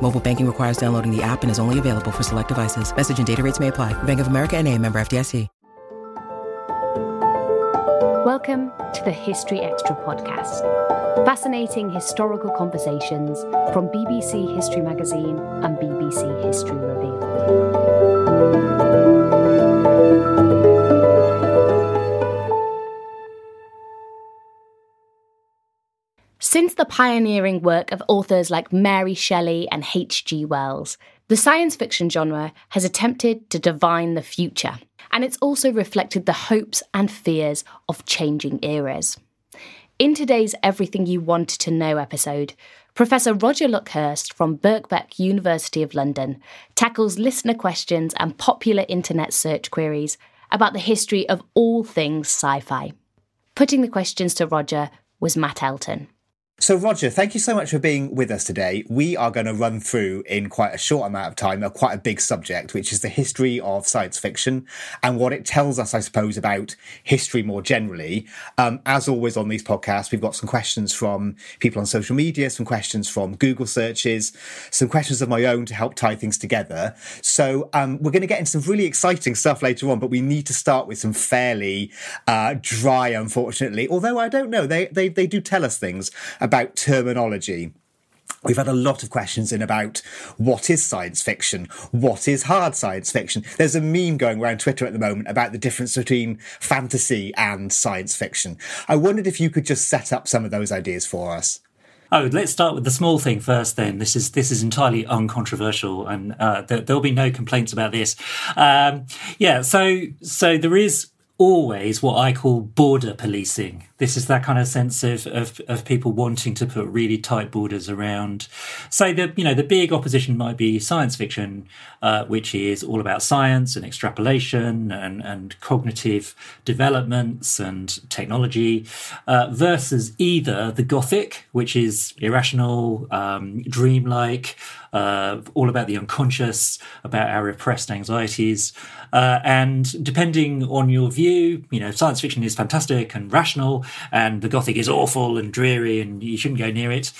Mobile banking requires downloading the app and is only available for select devices. Message and data rates may apply. Bank of America and a member FDIC. Welcome to the History Extra podcast. Fascinating historical conversations from BBC History Magazine and BBC History Revealed. Since the pioneering work of authors like Mary Shelley and H.G. Wells, the science fiction genre has attempted to divine the future, and it's also reflected the hopes and fears of changing eras. In today's Everything You Wanted to Know episode, Professor Roger Luckhurst from Birkbeck University of London tackles listener questions and popular internet search queries about the history of all things sci fi. Putting the questions to Roger was Matt Elton. So, Roger, thank you so much for being with us today. We are going to run through in quite a short amount of time a quite a big subject, which is the history of science fiction and what it tells us, I suppose, about history more generally. Um, as always on these podcasts, we've got some questions from people on social media, some questions from Google searches, some questions of my own to help tie things together. So, um, we're going to get into some really exciting stuff later on, but we need to start with some fairly uh, dry, unfortunately. Although I don't know, they they they do tell us things about terminology. We've had a lot of questions in about what is science fiction? What is hard science fiction? There's a meme going around Twitter at the moment about the difference between fantasy and science fiction. I wondered if you could just set up some of those ideas for us. Oh, let's start with the small thing first. Then this is this is entirely uncontroversial, and uh, there, will be no complaints about this. Um, yeah, so so there is always what I call border policing. This is that kind of sense of, of, of people wanting to put really tight borders around. Say that, you know, the big opposition might be science fiction, uh, which is all about science and extrapolation and, and cognitive developments and technology, uh, versus either the Gothic, which is irrational, um, dreamlike, uh, all about the unconscious, about our repressed anxieties. Uh, and depending on your view, you know, science fiction is fantastic and rational, and the Gothic is awful and dreary, and you shouldn't go near it.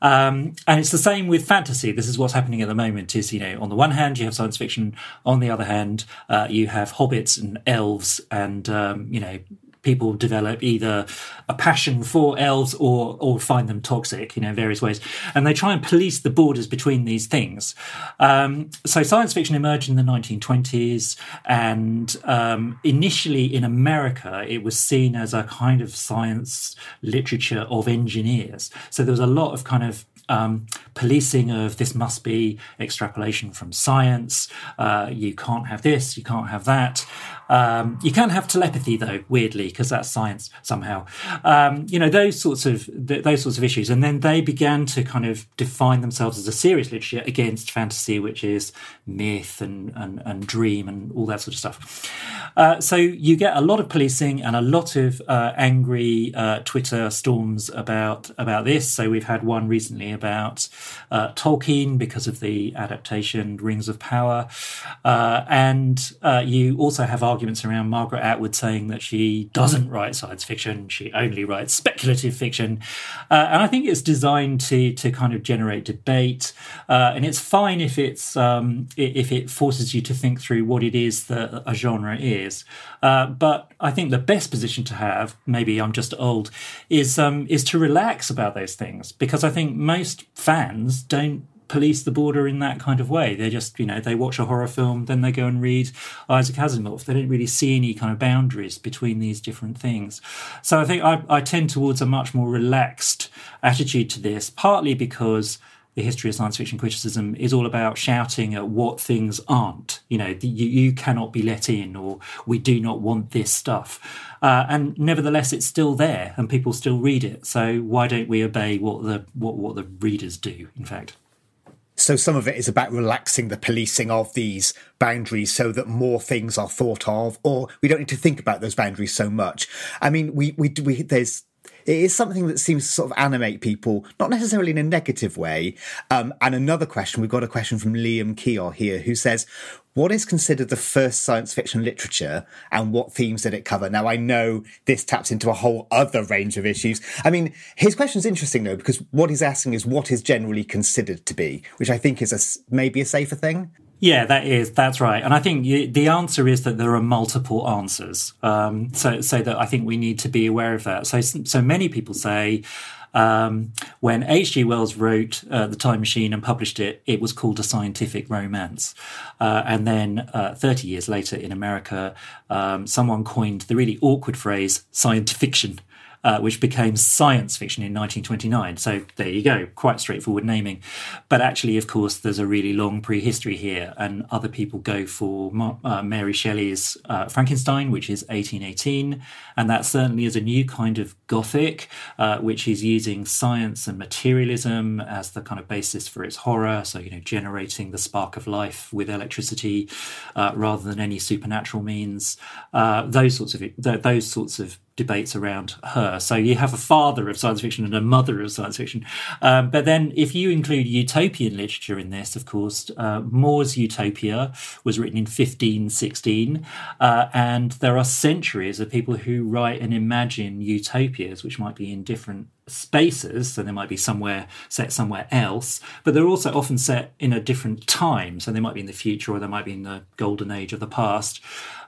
Um, and it's the same with fantasy. This is what's happening at the moment. Is you know, on the one hand, you have science fiction. On the other hand, uh, you have hobbits and elves and um, you know people develop either a passion for elves or or find them toxic, you know, in various ways. And they try and police the borders between these things. Um, so science fiction emerged in the 1920s, and um, initially in America, it was seen as a kind of science literature of engineers. So there was a lot of kind of um, policing of this must be extrapolation from science. Uh, you can't have this, you can't have that. Um, you can have telepathy though, weirdly, because that's science somehow. Um, you know those sorts of th- those sorts of issues, and then they began to kind of define themselves as a serious literature against fantasy, which is myth and and, and dream and all that sort of stuff. Uh, so you get a lot of policing and a lot of uh, angry uh, Twitter storms about about this. So we've had one recently about uh, Tolkien because of the adaptation Rings of Power, uh, and uh, you also have arguments around Margaret Atwood saying that she doesn't write science fiction, she only writes speculative fiction. Uh, and I think it's designed to to kind of generate debate. Uh, and it's fine if it's um, if it forces you to think through what it is that a genre is. Uh, but I think the best position to have, maybe I'm just old, is um, is to relax about those things because I think most fans don't police the border in that kind of way. They just, you know, they watch a horror film, then they go and read Isaac Asimov. They don't really see any kind of boundaries between these different things. So I think I, I tend towards a much more relaxed attitude to this, partly because the history of science fiction criticism is all about shouting at what things aren't. You know, you, you cannot be let in, or we do not want this stuff. Uh, and nevertheless, it's still there, and people still read it. So why don't we obey what the what what the readers do? In fact. So some of it is about relaxing the policing of these boundaries so that more things are thought of, or we don't need to think about those boundaries so much. I mean, we, we, we there's it is something that seems to sort of animate people, not necessarily in a negative way. Um, and another question, we've got a question from Liam Keogh here, who says, what is considered the first science fiction literature and what themes did it cover? Now, I know this taps into a whole other range of issues. I mean, his question is interesting though, because what he's asking is what is generally considered to be, which I think is a, maybe a safer thing. Yeah, that is that's right, and I think the answer is that there are multiple answers. Um, so, so that I think we need to be aware of that. So, so many people say um, when H.G. Wells wrote uh, The Time Machine and published it, it was called a scientific romance. Uh, and then uh, 30 years later in America, um, someone coined the really awkward phrase science fiction uh, which became science fiction in 1929. So there you go, quite straightforward naming. But actually, of course, there's a really long prehistory here, and other people go for uh, Mary Shelley's uh, Frankenstein, which is 1818, and that certainly is a new kind of Gothic, uh, which is using science and materialism as the kind of basis for its horror. So you know, generating the spark of life with electricity uh, rather than any supernatural means. Uh, those sorts of those sorts of debates around her. So you have a father of science fiction and a mother of science fiction. Um, but then if you include utopian literature in this, of course, uh, More's Utopia was written in 1516. Uh, and there are centuries of people who write and imagine utopias, which might be in different spaces, so they might be somewhere set somewhere else, but they're also often set in a different time. So they might be in the future or they might be in the golden age of the past.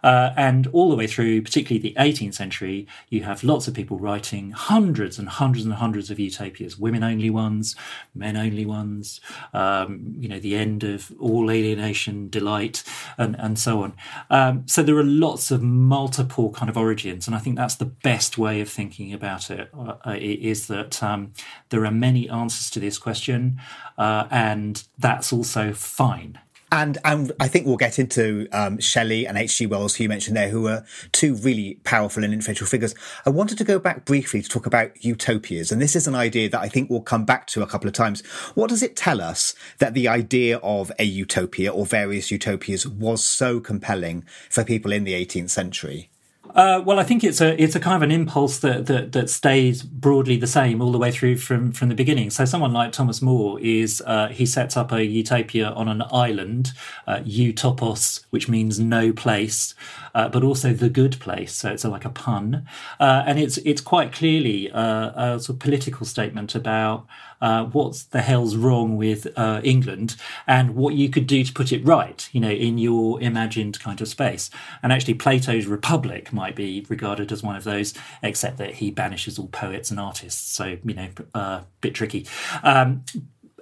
Uh, and all the way through, particularly the 18th century, you have lots of people writing hundreds and hundreds and hundreds of utopias, women only ones, men only ones, um, you know, the end of all alienation, delight, and, and so on. Um, so there are lots of multiple kind of origins. And I think that's the best way of thinking about it. Uh, is that um, there are many answers to this question, uh, and that's also fine. And and I think we'll get into um, Shelley and H.G. Wells, who you mentioned there, who are two really powerful and influential figures. I wanted to go back briefly to talk about utopias, and this is an idea that I think we'll come back to a couple of times. What does it tell us that the idea of a utopia or various utopias was so compelling for people in the 18th century? Uh, well, I think it's a it's a kind of an impulse that, that that stays broadly the same all the way through from from the beginning. So, someone like Thomas More is uh, he sets up a utopia on an island, uh, utopos, which means no place, uh, but also the good place. So it's a, like a pun, uh, and it's it's quite clearly a, a sort of political statement about uh, what the hell's wrong with uh, England and what you could do to put it right, you know, in your imagined kind of space. And actually, Plato's Republic might might be regarded as one of those, except that he banishes all poets and artists. So, you know, a uh, bit tricky. Um,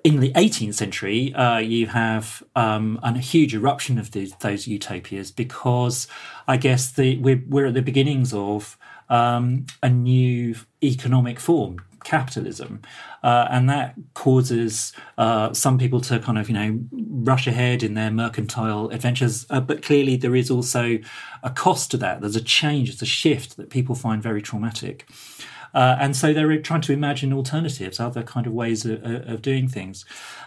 in the 18th century, uh, you have um, a huge eruption of the, those utopias because I guess the, we're, we're at the beginnings of um, a new economic form, capitalism, uh, and that causes uh, some people to kind of you know rush ahead in their mercantile adventures. Uh, but clearly, there is also a cost to that. There's a change, it's a shift that people find very traumatic. Uh, and so they're trying to imagine alternatives, other kind of ways of, of doing things.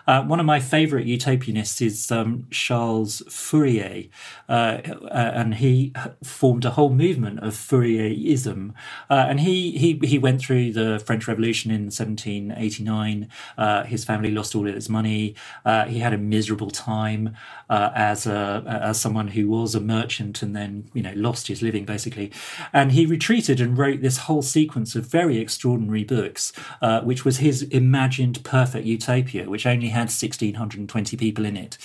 Uh, one of my favourite utopianists is um, Charles Fourier, uh, uh, and he formed a whole movement of Fourierism. Uh, and he, he he went through the French Revolution in 1789. Uh, his family lost all of his money. he had a miserable time as a as someone who was a merchant and then you know lost his living basically. And he retreated and wrote this whole sequence of very extraordinary books, uh, which was his imagined perfect utopia, which only had 1,620 people in it,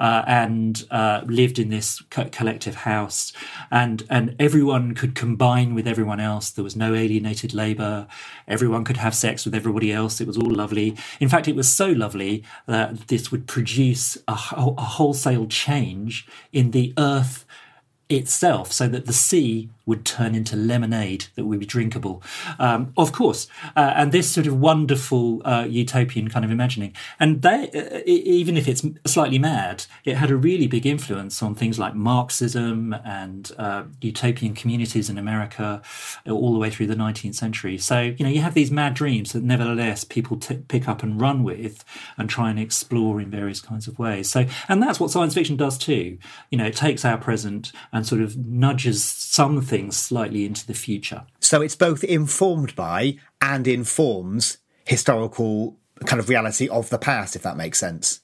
uh, and uh, lived in this co- collective house, and and everyone could combine with everyone else. There was no alienated labour. Everyone could have sex with everybody else. It was all lovely. In fact, it was so lovely that this would produce a, a wholesale change in the earth itself so that the sea would turn into lemonade that would be drinkable. Um, of course, uh, and this sort of wonderful uh, utopian kind of imagining, and they, uh, even if it's slightly mad, it had a really big influence on things like Marxism and uh, utopian communities in America, all the way through the 19th century. So you know you have these mad dreams that nevertheless people t- pick up and run with and try and explore in various kinds of ways. So and that's what science fiction does too. You know, it takes our present and sort of nudges some things slightly into the future. So it's both informed by and informs historical kind of reality of the past, if that makes sense.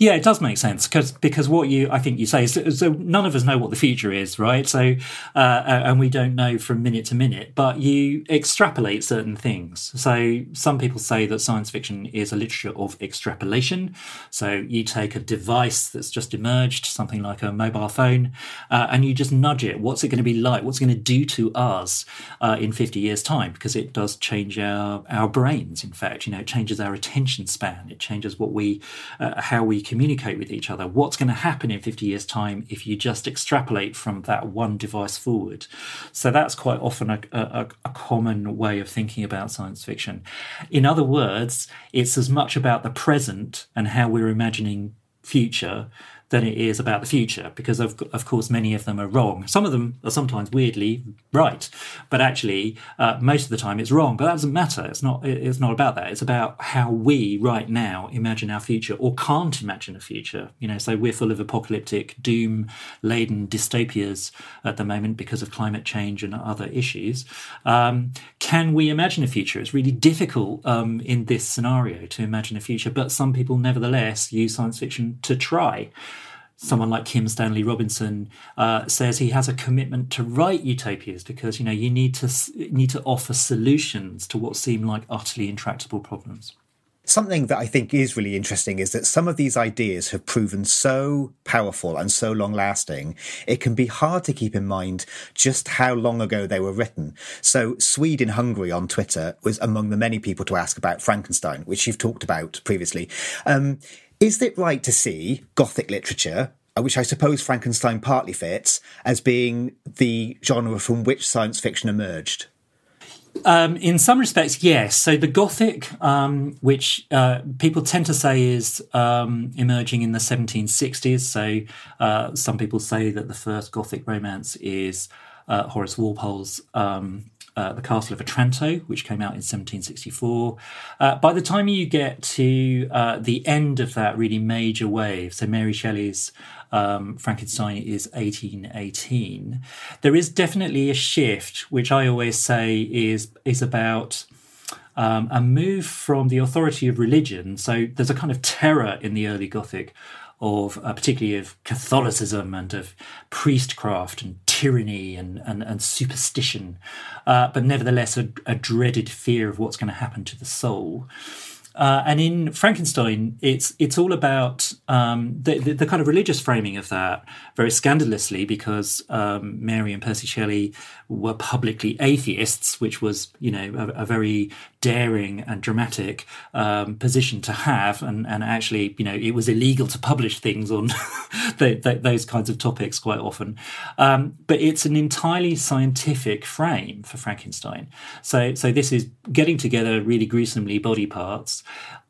Yeah, it does make sense because because what you I think you say is so, none of us know what the future is, right? So uh, and we don't know from minute to minute, but you extrapolate certain things. So some people say that science fiction is a literature of extrapolation. So you take a device that's just emerged, something like a mobile phone, uh, and you just nudge it. What's it going to be like? What's it going to do to us uh, in fifty years' time? Because it does change our our brains. In fact, you know, it changes our attention span. It changes what we uh, how we communicate with each other. What's going to happen in 50 years' time if you just extrapolate from that one device forward? So that's quite often a, a, a common way of thinking about science fiction. In other words, it's as much about the present and how we're imagining future than it is about the future because of, of course many of them are wrong. Some of them are sometimes weirdly right but actually uh, most of the time it's wrong. But that doesn't matter. It's not it's not about that. It's about how we right now imagine our future or can't imagine a future. You know so we're full of apocalyptic doom laden dystopias at the moment because of climate change and other issues. Um, can we imagine a future? It's really difficult um, in this scenario to imagine a future but some people nevertheless use science fiction to try someone like Kim Stanley Robinson uh, says he has a commitment to write utopias because you know you need to need to offer solutions to what seem like utterly intractable problems. Something that I think is really interesting is that some of these ideas have proven so powerful and so long lasting, it can be hard to keep in mind just how long ago they were written. So, Swede in Hungary on Twitter was among the many people to ask about Frankenstein, which you've talked about previously. Um, is it right to see Gothic literature, uh, which I suppose Frankenstein partly fits, as being the genre from which science fiction emerged? Um, in some respects, yes. So the Gothic, um, which uh, people tend to say is um, emerging in the 1760s. So uh, some people say that the first Gothic romance is uh, Horace Walpole's um, uh, The Castle of Otranto, which came out in 1764. Uh, by the time you get to uh, the end of that really major wave, so Mary Shelley's um, Frankenstein is 1818, there is definitely a shift, which I always say is is about. Um, a move from the authority of religion. So there's a kind of terror in the early Gothic of uh, particularly of Catholicism and of priestcraft and tyranny and, and, and superstition, uh, but nevertheless a, a, dreaded fear of what's going to happen to the soul. uh, and in Frankenstein, it's it's all about um, the, the, the kind of religious framing of that, very scandalously, because um, Mary and Percy Shelley were publicly atheists, which was you know a, a very daring and dramatic um, position to have, and and actually you know it was illegal to publish things on the, the, those kinds of topics quite often, um, but it's an entirely scientific frame for Frankenstein. So so this is getting together really gruesomely body parts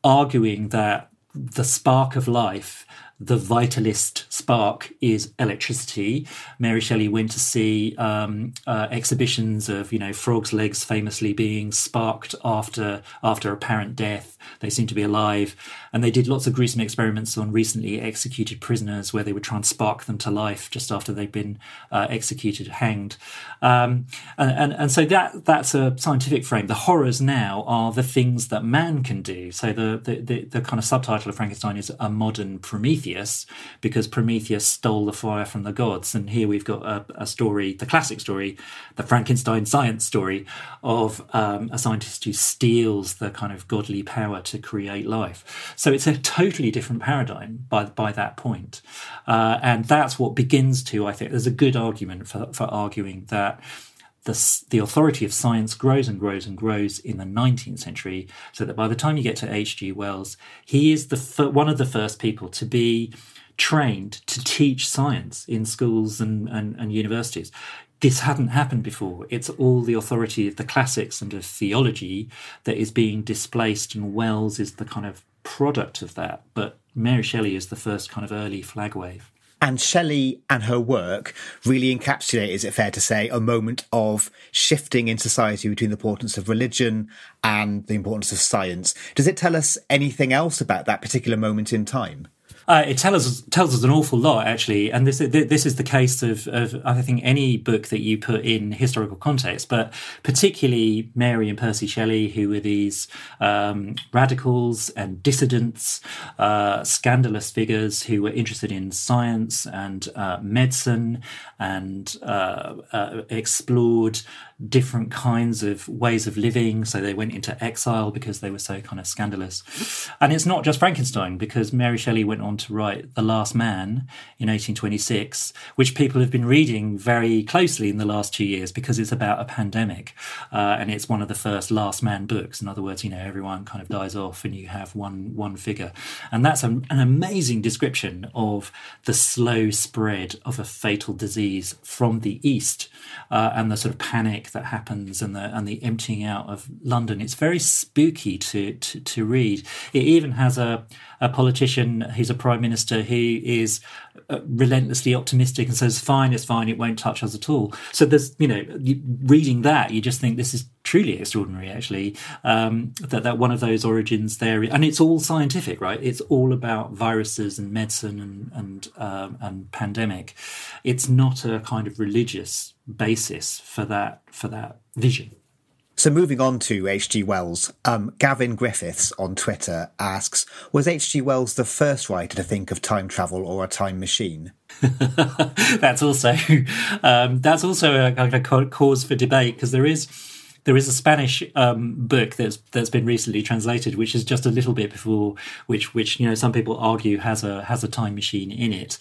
arguing that the spark of life the vitalist spark is electricity. Mary Shelley went to see um, uh, exhibitions of, you know, frogs' legs famously being sparked after after apparent death. They seem to be alive, and they did lots of gruesome experiments on recently executed prisoners where they would try and spark them to life just after they've been uh, executed, hanged, um, and, and and so that that's a scientific frame. The horrors now are the things that man can do. So the the, the, the kind of subtitle of Frankenstein is a modern Prometheus Prometheus because Prometheus stole the fire from the gods. And here we've got a, a story, the classic story, the Frankenstein science story of um, a scientist who steals the kind of godly power to create life. So it's a totally different paradigm by, by that point. Uh, and that's what begins to, I think, there's a good argument for, for arguing that the, the authority of science grows and grows and grows in the 19th century, so that by the time you get to H.G. Wells, he is the one of the first people to be trained to teach science in schools and, and, and universities. This hadn't happened before. It's all the authority of the classics and of theology that is being displaced, and Wells is the kind of product of that. But Mary Shelley is the first kind of early flag wave. And Shelley and her work really encapsulate, is it fair to say, a moment of shifting in society between the importance of religion and the importance of science. Does it tell us anything else about that particular moment in time? Uh, it tells us tells us an awful lot actually, and this this is the case of, of I think any book that you put in historical context, but particularly Mary and Percy Shelley, who were these um, radicals and dissidents, uh, scandalous figures who were interested in science and uh, medicine and uh, uh, explored different kinds of ways of living. So they went into exile because they were so kind of scandalous. And it's not just Frankenstein, because Mary Shelley went on to write The Last Man in 1826, which people have been reading very closely in the last two years because it's about a pandemic. Uh, and it's one of the first Last Man books. In other words, you know, everyone kind of dies off and you have one, one figure. And that's a, an amazing description of the slow spread of a fatal disease from the East uh, and the sort of panic that happens and the and the emptying out of London. It's very spooky to to, to read. It even has a a politician, he's a prime minister who is uh, relentlessly optimistic and says, "Fine, it's fine. It won't touch us at all." So there's, you know, reading that, you just think this is truly extraordinary. Actually, um, that that one of those origins there, and it's all scientific, right? It's all about viruses and medicine and and um, and pandemic. It's not a kind of religious basis for that for that vision. So moving on to H.G. Wells, um, Gavin Griffiths on Twitter asks, was H.G. Wells the first writer to think of time travel or a time machine? that's also um, that's also a, a, cause for debate because there is there is a Spanish um, book that's that's been recently translated, which is just a little bit before which which you know some people argue has a has a time machine in it.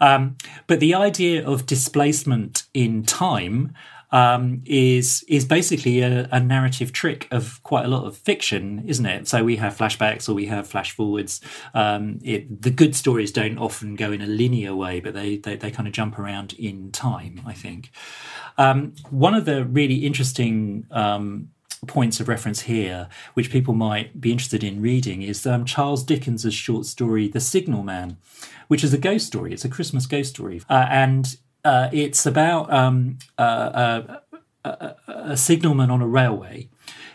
Um, but the idea of displacement in time um, is is basically a, a, narrative trick of quite a lot of fiction, isn't it? So we have flashbacks or we have flash forwards. Um, it, the good stories don't often go in a linear way, but they they, they kind of jump around in time. I think um, one of the really interesting um, points of reference here, which people might be interested in reading, is um, Charles Dickens's short story *The Signal Man*, which is a ghost story. It's a Christmas ghost story, uh, and uh, it's about um, a, a, signalman on a railway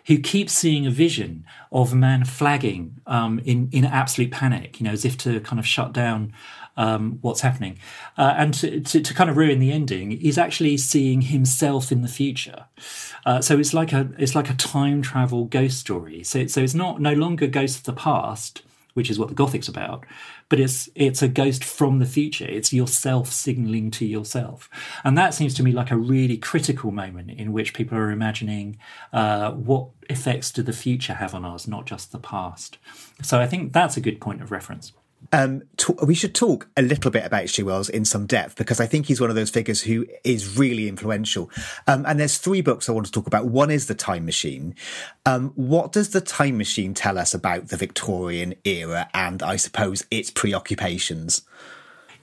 who keeps seeing a vision of a man flagging um, in in absolute panic, you know, as if to kind of shut down um, what's happening, uh, and to, to, to, kind of ruin the ending, he's actually seeing himself in the future. Uh, so it's like a it's like a time travel ghost story. So so it's not no longer ghosts of the past, which is what the Gothic's about. But it's it's a ghost from the future. It's yourself signaling to yourself, and that seems to me like a really critical moment in which people are imagining uh, what effects do the future have on us, not just the past. So I think that's a good point of reference. Um, we should talk a little bit about H.G. Wells in some depth because I think he's one of those figures who is really influential. Um, and there's three books I want to talk about. One is The Time Machine. Um, what does The Time Machine tell us about the Victorian era and I suppose its preoccupations?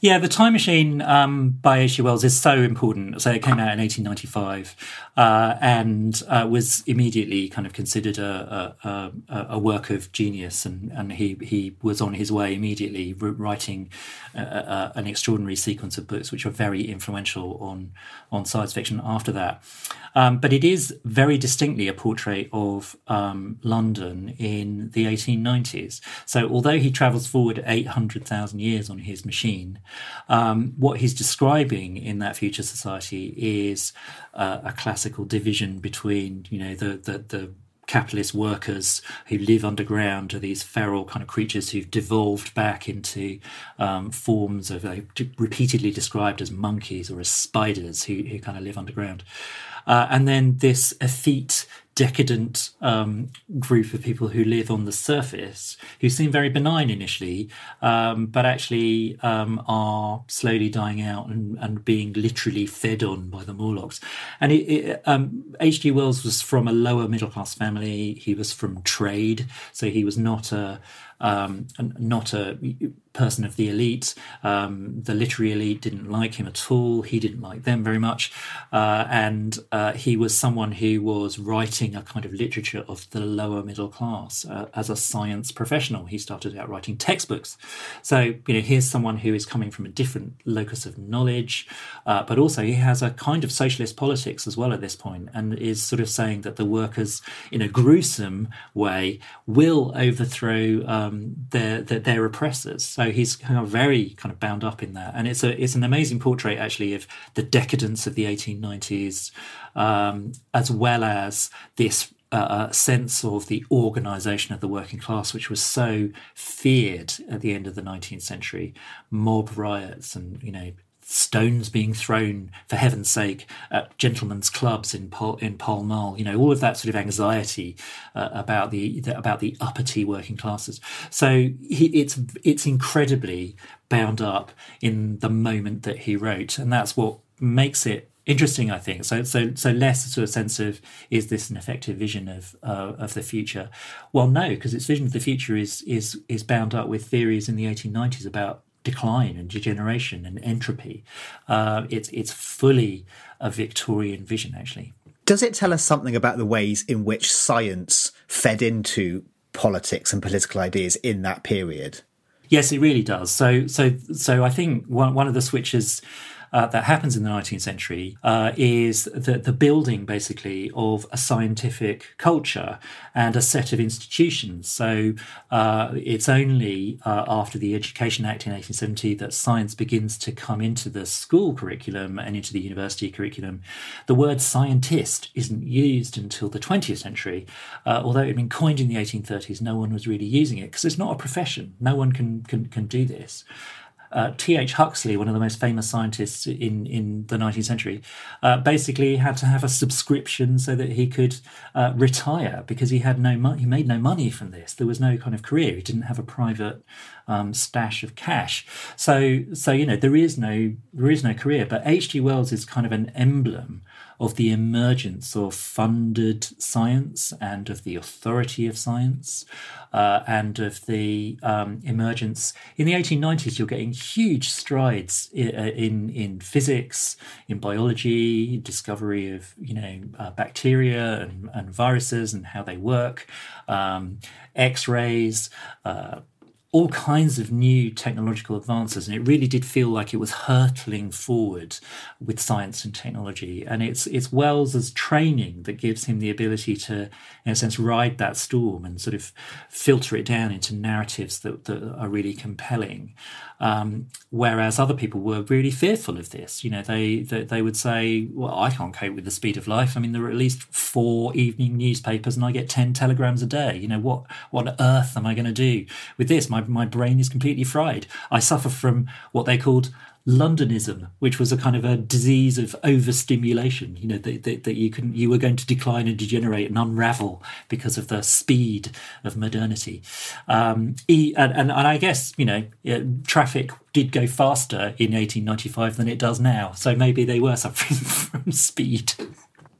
Yeah, The Time Machine um, by H.G. Wells is so important. So it came out in 1895 uh, and uh, was immediately kind of considered a, a, a, work of genius. And, and he, he was on his way immediately writing an extraordinary sequence of books which were very influential on, on science fiction after that. Um, but it is very distinctly a portrait of um, London in the 1890s. So although he travels forward 800,000 years on his machine, um, what he's describing in that future society is uh, a classical division between, you know, the, the, the capitalist workers who live underground are these feral kind of creatures who've devolved back into um, forms of uh, repeatedly described as monkeys or as spiders who, who kind of live underground. Uh, and then this effete decadent um, group of people who live on the surface, who seem very benign initially, um, but actually um, are slowly dying out and, and, being literally fed on by the Morlocks. And H.G. Um, Wells was from a lower middle class family. He was from trade, so he was not a um, not a person of the elite. Um, the literary elite didn't like him at all. He didn't like them very much. Uh, and uh, he was someone who was writing a kind of literature of the lower middle class uh, as a science professional. He started out writing textbooks. So, you know, here's someone who is coming from a different locus of knowledge, uh, but also he has a kind of socialist politics as well at this point and is sort of saying that the workers, in a gruesome way, will overthrow um, their, their, their oppressors. So so he's kind of very kind of bound up in that, and it's a it's an amazing portrait actually of the decadence of the 1890s, um, as well as this uh, uh, sense of the organisation of the working class, which was so feared at the end of the 19th century, mob riots and you know stones being thrown for heaven's sake at gentlemen's clubs in Pall, in Pall Mall. You know, all of that sort of anxiety uh, about the, the, about the uppity working classes. So he, it's it's incredibly bound up in the moment that he wrote, and that's what makes it interesting i think so so so less sort of sense of is this an effective vision of uh, of the future well no because its vision of the future is is is bound up with theories in the 1890s about decline and degeneration and entropy. Uh, it's it's fully a Victorian vision, actually. Does it tell us something about the ways in which science fed into politics and political ideas in that period? Yes, it really does. So, so, so I think one one of the switches uh, that happens in the 19th century uh, is the, the building basically of a scientific culture and a set of institutions. So uh, it's only uh, after the Education Act in 1870 that science begins to come into the school curriculum and into the university curriculum. The word scientist isn't used until the 20th century, uh, although it had been coined in the 1830s. No one was really using it because it's not a profession. No one can can, can do this. Uh, T.H. Huxley, one of the most famous scientists in, in the 19th century, uh, basically had to have a subscription so that he could uh, retire because he had no money. He made no money from this. There was no kind of career. He didn't have a private um, stash of cash. So, so you know, there is no there is no career. But H.G. Wells is kind of an emblem of the emergence of funded science and of the authority of science uh, and of the um, emergence. In the 1890s, you're getting huge strides in, uh, in, in physics, in biology, discovery of you know uh, bacteria and, and viruses and how they work, um, X-rays. Uh, all kinds of new technological advances, and it really did feel like it was hurtling forward with science and technology. And it's it's Wells's training that gives him the ability to, in a sense, ride that storm and sort of filter it down into narratives that, that are really compelling. Um, whereas other people were really fearful of this. You know, they, they, they would say, "Well, I can't cope with the speed of life. I mean, there are at least four evening newspapers, and I get ten telegrams a day. You know, what what on earth am I going to do with this? My my brain is completely fried. I suffer from what they called Londonism, which was a kind of a disease of overstimulation. You know that, that, that, you can you were going to decline and degenerate and unravel because of the speed of modernity. Um, and, and, and I guess you know traffic did go faster in 1895 than it does now, so maybe they were suffering from speed.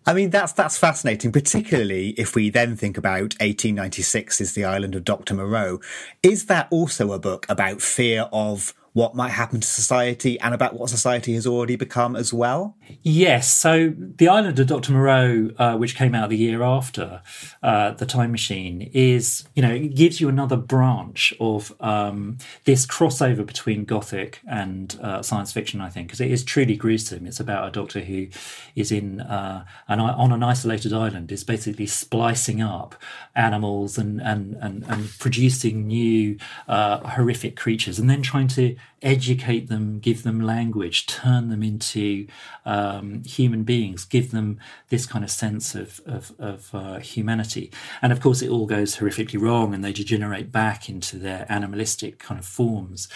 I mean, that's that's fascinating, particularly if we then think about 1896 is the island of Dr. Moreau. Is that also a book about fear of what might happen to society and about what society has already become as well? Yes. So the island of Dr. Moreau, uh, which came out the year after uh, the Time Machine, is you know it gives you another branch of um, this crossover between Gothic and uh, science fiction. I think because it is truly gruesome. It's about a doctor who is in uh, an on an isolated island, is basically splicing up animals and and and, and producing new uh, horrific creatures, and then trying to educate them, give them language, turn them into um, human beings, give them this kind of sense of, of, of uh, humanity. And of course, it all goes horrifically wrong, and they degenerate back into their animalistic kind of forms.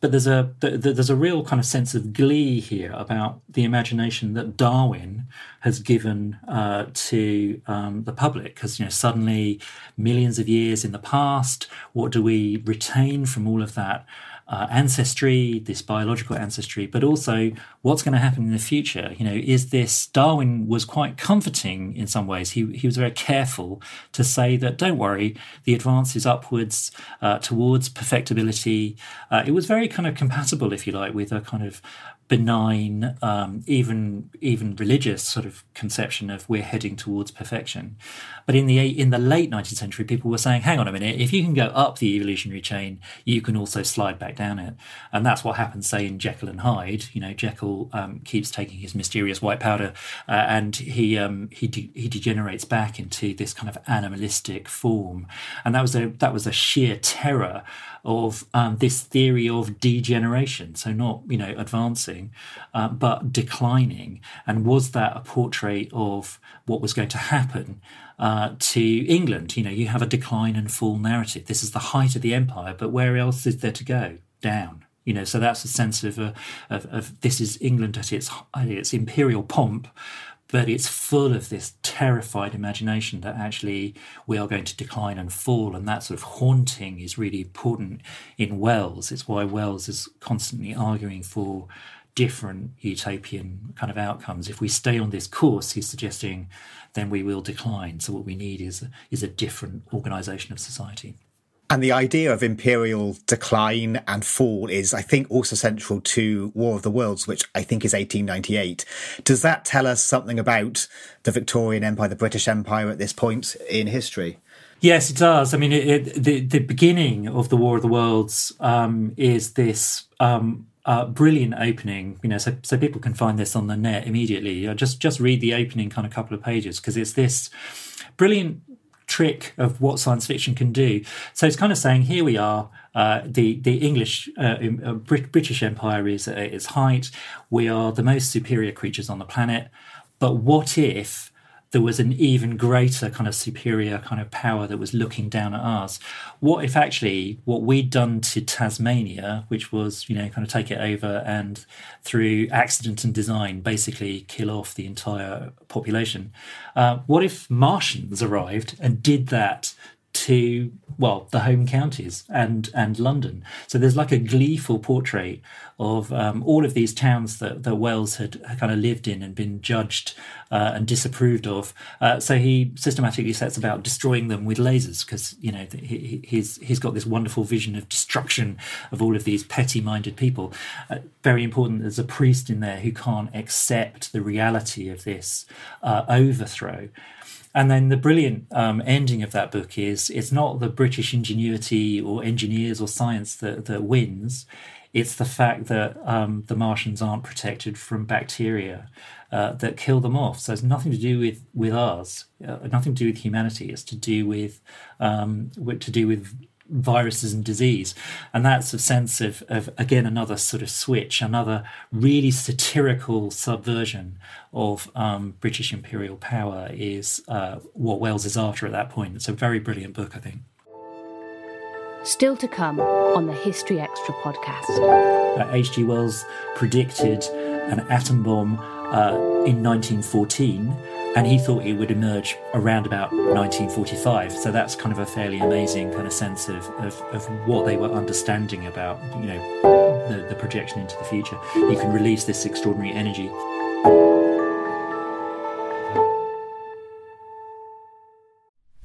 But there's a there's a real kind of sense of glee here about the imagination that Darwin has given uh, to um, the public, because you know suddenly millions of years in the past, what do we retain from all of that? Uh, ancestry, this biological ancestry, but also what's going to happen in the future. You know, is this Darwin was quite comforting in some ways. He he was very careful to say that don't worry, the advance is upwards uh, towards perfectibility. Uh, it was very kind of compatible, if you like, with a kind of benign, um, even even religious sort of conception of we're heading towards perfection. But in the in the late 19th century, people were saying, "Hang on a minute! If you can go up the evolutionary chain, you can also slide back down it." And that's what happens, say, in Jekyll and Hyde. You know, Jekyll um, keeps taking his mysterious white powder, uh, and he um, he de- he degenerates back into this kind of animalistic form, and that was a that was a sheer terror of um, this theory of degeneration. So not you know advancing, uh, but declining. And was that a portrait of what was going to happen? Uh, to England, you know, you have a decline and fall narrative. This is the height of the empire, but where else is there to go? Down you know so that's a sense of, uh, of, of this is england at its at its imperial pomp but it's full of this terrified imagination that actually we are going to decline and fall. And that sort of haunting is really important in Wells. It's why Wells is constantly arguing for different utopian kind of outcomes. If we stay on this course, he's suggesting, then we will decline. So what we need is is a different organisation of society. And the idea of imperial decline and fall is, I think, also central to War of the Worlds, which I think is 1898. Does that tell us something about the Victorian Empire, the British Empire at this point in history? Yes, it does. I mean, it, it, the the beginning of the War of the Worlds um, is this um, uh, brilliant opening. You know, so so people can find this on the net immediately. Uh, just just read the opening kind of couple of pages because it's this brilliant trick of what science fiction can do. So it's kind of saying, here we are. Uh, the the English uh, uh, British Empire is at its height. We are the most superior creatures on the planet. But what if there was an even greater kind of superior kind of power that was looking down at us. What if actually what we'd done to Tasmania, which was, you know, kind of take it over and through accident and design basically kill off the entire population? Uh, what if Martians arrived and did that to well the home counties and and London. So there's like a gleeful portrait of um, all of these towns that, that Wells had kind of lived in and been judged uh, and disapproved of. Uh, so he systematically sets about destroying them with lasers because you know he, he's he's got this wonderful vision of destruction of all of these petty-minded people. Uh, very important. There's a priest in there who can't accept the reality of this uh, overthrow. And then the brilliant um, ending of that book is it's not the British ingenuity or engineers or science that, that wins. It's the fact that um, the Martians aren't protected from bacteria uh, that kill them off. So it's nothing to do with with us, uh, nothing to do with humanity. It's to do with, um, to do with viruses and disease. And that's a sense of, of, again, another sort of switch, another really satirical subversion of um, British imperial power is uh, what Wells is after at that point. It's a very brilliant book, I think. Still to come on the History Extra podcast. H.G. Wells predicted an atom bomb uh, in 1914, and he thought it would emerge around about 1945. So that's kind of a fairly amazing kind of sense of, of, of what they were understanding about, you know, the, the projection into the future. You can release this extraordinary energy.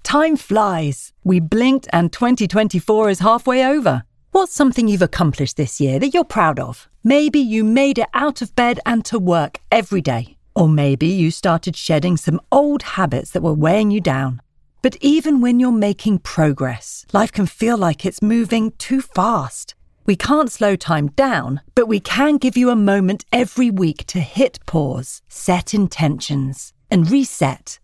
Time flies. We blinked and 2024 is halfway over. What's something you've accomplished this year that you're proud of? Maybe you made it out of bed and to work every day. Or maybe you started shedding some old habits that were weighing you down. But even when you're making progress, life can feel like it's moving too fast. We can't slow time down, but we can give you a moment every week to hit pause, set intentions, and reset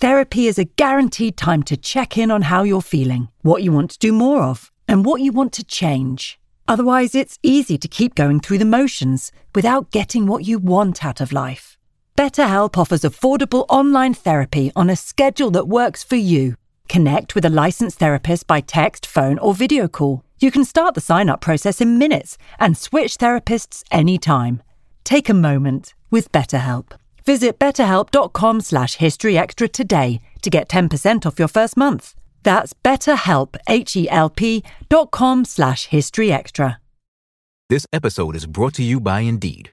Therapy is a guaranteed time to check in on how you're feeling, what you want to do more of, and what you want to change. Otherwise, it's easy to keep going through the motions without getting what you want out of life. BetterHelp offers affordable online therapy on a schedule that works for you. Connect with a licensed therapist by text, phone, or video call. You can start the sign up process in minutes and switch therapists anytime. Take a moment with BetterHelp. Visit betterhelp.com slash historyextra today to get 10% off your first month. That's betterhelp, H-E-L-P dot com slash historyextra. This episode is brought to you by Indeed.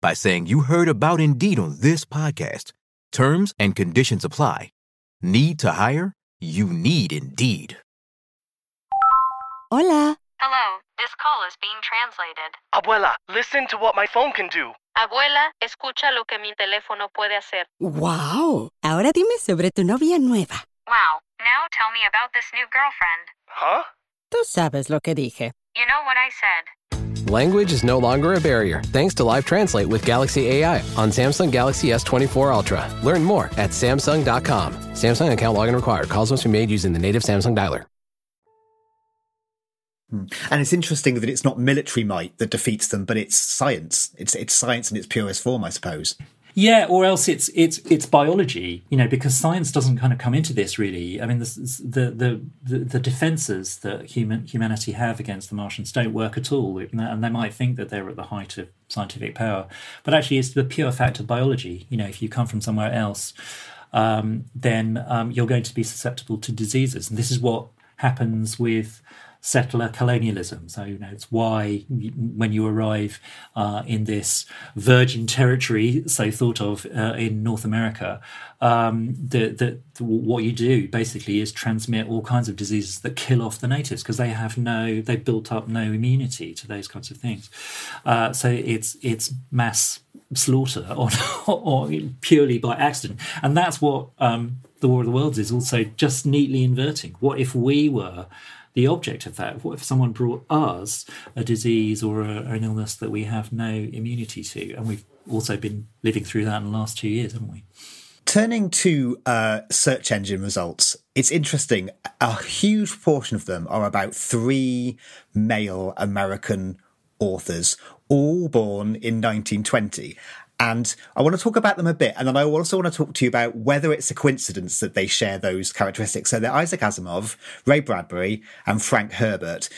by saying you heard about Indeed on this podcast. Terms and conditions apply. Need to hire? You need Indeed. Hola. Hello, this call is being translated. Abuela, listen to what my phone can do. Abuela, escucha lo que mi teléfono puede hacer. ¡Wow! Ahora dime sobre tu novia nueva. Wow, now tell me about this new girlfriend. Huh? Tú sabes lo que dije. You know what I said. Language is no longer a barrier thanks to Live Translate with Galaxy AI on Samsung Galaxy S24 Ultra. Learn more at Samsung.com. Samsung account login required. Calls must be made using the native Samsung dialer. Hmm. And it's interesting that it's not military might that defeats them, but it's science. It's it's science in its purest form, I suppose. Yeah, or else it's it's it's biology, you know, because science doesn't kind of come into this really. I mean, the the the, the defences that human humanity have against the Martians don't work at all, and they might think that they're at the height of scientific power, but actually, it's the pure fact of biology. You know, if you come from somewhere else, um, then um, you're going to be susceptible to diseases, and this is what happens with settler colonialism. So, you know, it's why when you arrive uh, in this virgin territory, so thought of uh, in North America, um, the, the, what you do basically is transmit all kinds of diseases that kill off the natives because they have no, they've built up no immunity to those kinds of things. Uh, so it's it's mass slaughter or, or purely by accident, and that's what um, the War of the Worlds is also just neatly inverting. What if we were the object of that. What if someone brought us a disease or a, an illness that we have no immunity to? And we've also been living through that in the last two years, haven't we? Turning to uh, search engine results, it's interesting. A huge portion of them are about three male American authors, all born in 1920. And I want to talk about them a bit. And then I also want to talk to you about whether it's a coincidence that they share those characteristics. So they're Isaac Asimov, Ray Bradbury, and Frank Herbert.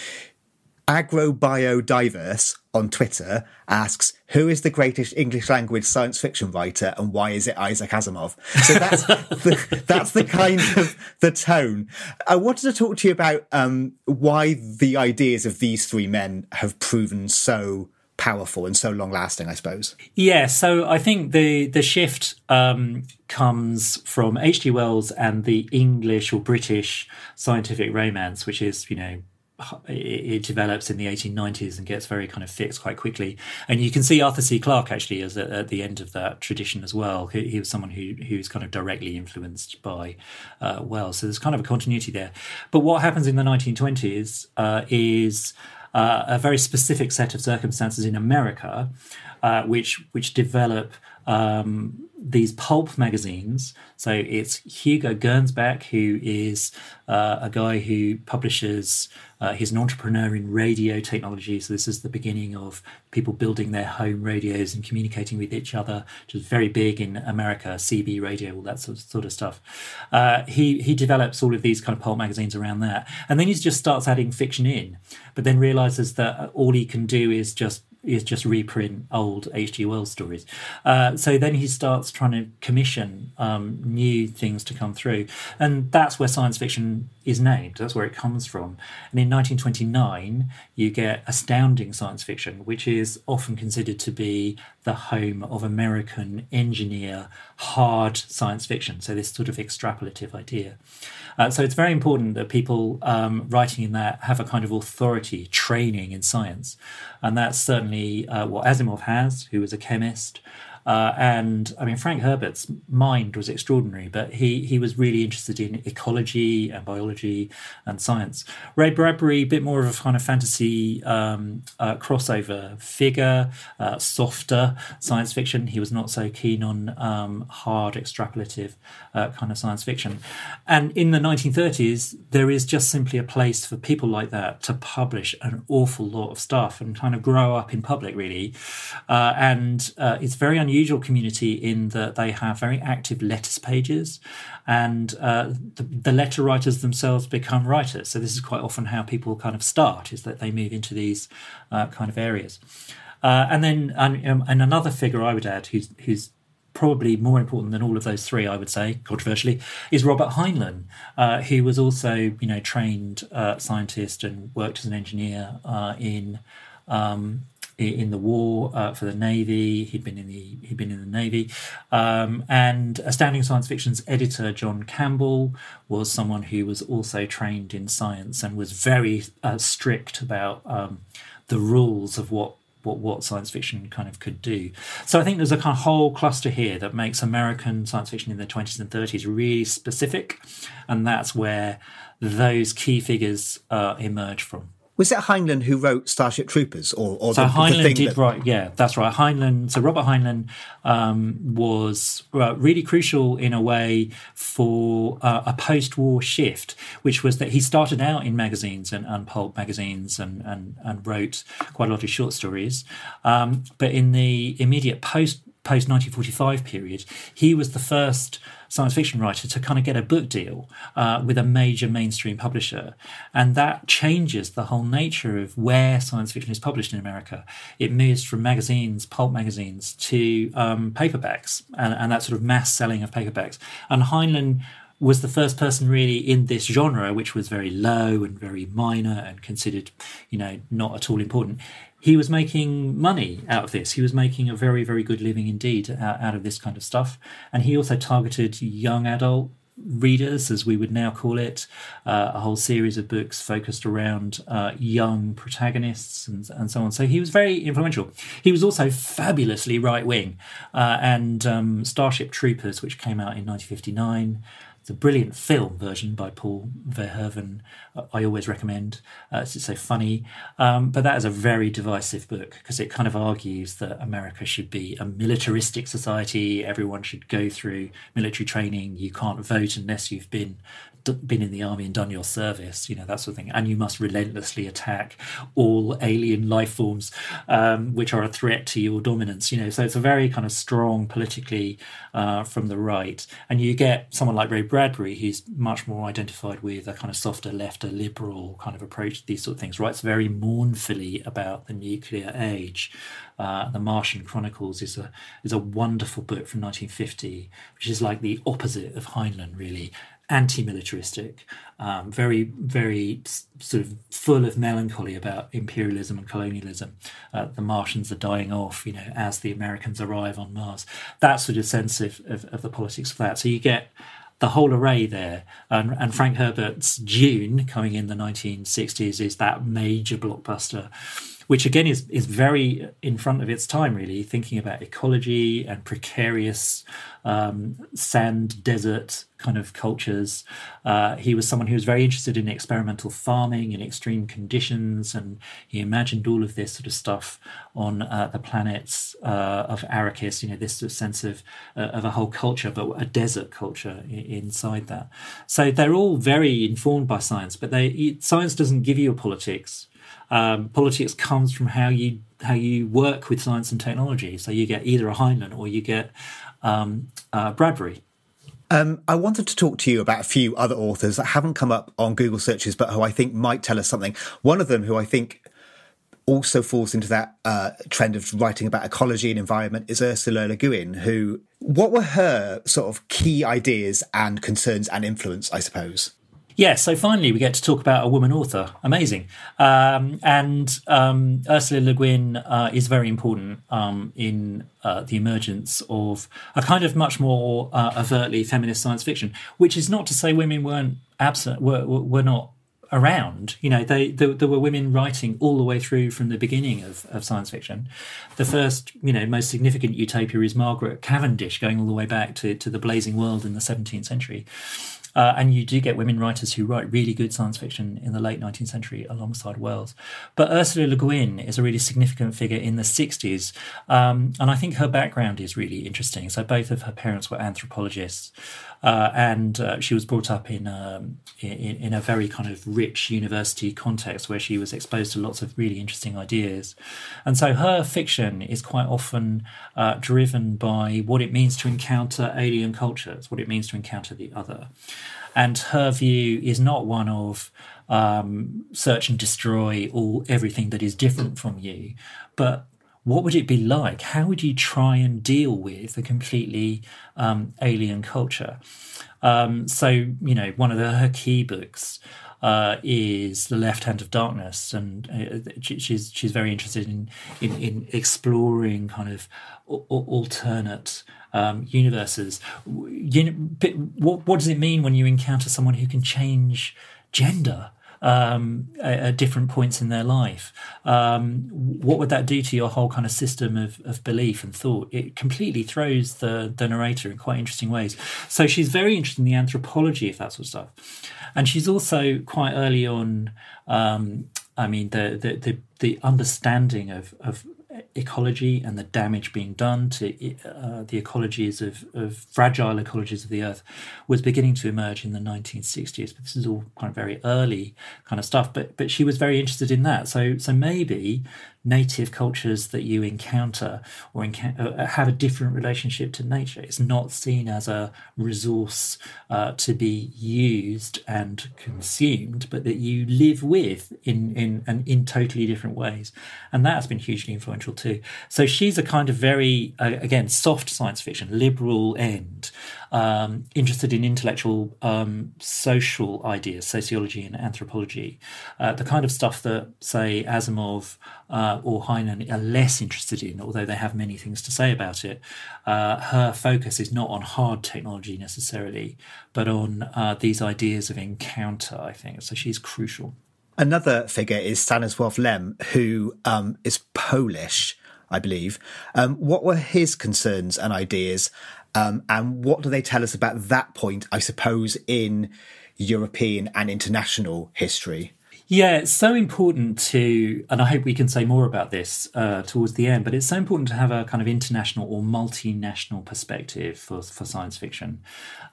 Agrobiodiverse on Twitter asks, who is the greatest English language science fiction writer and why is it Isaac Asimov? So that's the, that's the kind of the tone. I wanted to talk to you about um, why the ideas of these three men have proven so powerful and so long lasting, I suppose. Yeah, so I think the the shift um, comes from H.G. Wells and the English or British scientific romance, which is you know it, develops in the 1890s and gets very kind of fixed quite quickly. And you can see Arthur C. Clarke actually as at the end of that tradition as well. He, was someone who who's kind of directly influenced by uh, Wells. So there's kind of a continuity there. But what happens in the 1920s uh, is uh, a very specific set of circumstances in America, uh, which which develop um, these pulp magazines. So it's Hugo Gernsback, who is uh, a guy who publishes, uh, he's an entrepreneur in radio technology. So this is the beginning of people building their home radios and communicating with each other, which is very big in America, CB radio, all that sort of, sort of stuff. Uh, he, he develops all of these kind of pulp magazines around that. And then he just starts adding fiction in, but then realizes that all he can do is just is just reprint old H.G. Wells stories. Uh, so then he starts trying to commission um, new things to come through, and that's where science fiction is named. That's where it comes from. And in 1929, you get astounding science fiction, which is often considered to be the home of American engineer hard science fiction. So this sort of extrapolative idea. Uh, so it's very important that people um, writing in that have a kind of authority training in science. And that's certainly uh, what Asimov has, who was a chemist. Uh, and I mean, Frank Herbert's mind was extraordinary, but he he was really interested in ecology and biology and science. Ray Bradbury, a bit more of a kind of fantasy um, uh, crossover figure, uh, softer science fiction. He was not so keen on um, hard extrapolative uh, kind of science fiction. And in the 1930s, there is just simply a place for people like that to publish an awful lot of stuff and kind of grow up in public, really. Uh, and uh, it's very unusual unusual community in that they have very active letters pages, and uh, the, the, letter writers themselves become writers. So this is quite often how people kind of start: is that they move into these uh, kind of areas. Uh, and then, and, um, and another figure I would add, who's who's probably more important than all of those three, I would say, controversially, is Robert Heinlein, uh, who was also, you know, trained uh, scientist and worked as an engineer uh, in um, in the war uh, for the navy. He'd been in the he'd been in the navy, um, and Astounding Science Fiction's editor John Campbell was someone who was also trained in science and was very uh, strict about um, the rules of what what what science fiction kind of could do. So I think there's a kind of whole cluster here that makes American science fiction in the 20s and 30s really specific, and that's where those key figures uh, emerge from. Was it Heinlein who wrote Starship Troopers? Or, or so the, Heinlein the did that... write, yeah, that's right. Heinlein, so Robert Heinlein um, was uh, really crucial in a way for uh, a post-war shift, which was that he started out in magazines and, and pulp magazines and, and, and wrote quite a lot of short stories. Um, but in the immediate post post 1945 period, he was the first science fiction writer to kind of get a book deal uh, with a major mainstream publisher. And that changes the whole nature of where science fiction is published in America. It moves from magazines, pulp magazines, to um, paperbacks and, and that sort of mass selling of paperbacks. And Heinlein was the first person really in this genre, which was very low and very minor and considered, you know, not at all important he was making money out of this. He was making a very, very good living indeed out, out of this kind of stuff. And he also targeted young adult readers, as we would now call it, uh, a whole series of books focused around uh, young protagonists and, and so on. So he was very influential. He was also fabulously right wing. Uh, and um, Starship Troopers, which came out in 1959, the brilliant film version by Paul Verhoeven. Uh, I always recommend. Uh, it's so funny, um, but that is a very divisive book because it kind of argues that America should be a militaristic society. Everyone should go through military training. You can't vote unless you've been been in the army and done your service, you know, that sort of thing. And you must relentlessly attack all alien life forms um, which are a threat to your dominance, you know. So it's a very kind of strong politically uh, from the right. And you get someone like Ray Bradbury, who's much more identified with a kind of softer left, a liberal kind of approach to these sort of things, writes very mournfully about the nuclear age. Uh, the Martian Chronicles is a is a wonderful book from 1950, which is like the opposite of Heinlein, really, anti-militaristic, um, very, very sort of full of melancholy about imperialism and colonialism. Uh, the Martians are dying off, you know, as the Americans arrive on Mars. That sort of sense of, of, of the politics of that. So you get the whole array there. And, and Frank Herbert's Dune, coming in the 1960s, is that major blockbuster which again is is very in front of its time, really, thinking about ecology and precarious um, sand desert kind of cultures. Uh, he was someone who was very interested in experimental farming in extreme conditions, and he imagined all of this sort of stuff on uh, the planets uh, of Arrakis. You know, this sort of sense of uh, of a whole culture, but a desert culture I- inside that. So they're all very informed by science, but they science doesn't give you a politics. Um, politics comes from how you how you work with science and technology. So you get either a Heinlein or you get um, uh, Bradbury. Um, I wanted to talk to you about a few other authors that haven't come up on Google searches, but who I think might tell us something. One of them, who I think also falls into that uh, trend of writing about ecology and environment, is Ursula Le Guin. Who, what were her sort of key ideas and concerns and influence? I suppose. Yeah, so finally we get to talk about a woman author. Amazing. Um, and um, Ursula Le Guin uh, is very important um, in uh, the emergence of a kind of much more uh, overtly feminist science fiction, which is not to say women weren't absent, were, were not around. You know, they, there, there, were women writing all the way through from the beginning of, of science fiction. The first, you know, most significant utopia is Margaret Cavendish, going all the way back to, to the Blazing World in the 17th century. Uh, and you do get women writers who write really good science fiction in the late 19th century alongside Wells. But Ursula Le Guin is a really significant figure in the 60s. Um, and I think her background is really interesting. So both of her parents were anthropologists. Uh, and uh, she was brought up in, um, in, in a very kind of rich university context where she was exposed to lots of really interesting ideas, and so her fiction is quite often uh, driven by what it means to encounter alien cultures, what it means to encounter the other, and her view is not one of um, search and destroy all everything that is different from you, but what would it be like? How would you try and deal with a completely um, alien culture? Um, so, you know, one of the, her key books uh, is The Left Hand of Darkness, and uh, she's she's very interested in in, in exploring kind of alternate um, universes. You what what does it mean when you encounter someone who can change gender? um, at, at, different points in their life. Um, what would that do to your whole kind of system of, of belief and thought? It completely throws the, the narrator in quite interesting ways. So she's very interested in the anthropology of that sort of stuff. And she's also quite early on, um, I mean, the, the, the, the understanding of, of ecology and the damage being done to uh, the ecologies of, of, fragile ecologies of the earth was beginning to emerge in the 1960s. But this is all kind of very early kind of stuff. But but she was very interested in that. So so maybe native cultures that you encounter or enca- uh, have a different relationship to nature. It's not seen as a resource uh, to be used and consumed, but that you live with in in and in totally different ways, and that has been hugely influential too. So she's a kind of very uh, again soft science fiction, liberal end um, interested in intellectual, um, social ideas, sociology and anthropology, uh, the kind of stuff that, say, Asimov uh, or Heinlein are less interested in, although they have many things to say about it. Uh, her focus is not on hard technology necessarily, but on uh, these ideas of encounter, I think. So she's crucial. Another figure is Stanisław Lem, who um, is Polish. I believe. Um, what were his concerns and ideas? Um, and what do they tell us about that point, I suppose, in European and international history? Yeah, it's so important to, and I hope we can say more about this uh, towards the end, but it's so important to have a kind of international or multinational perspective for, for science fiction.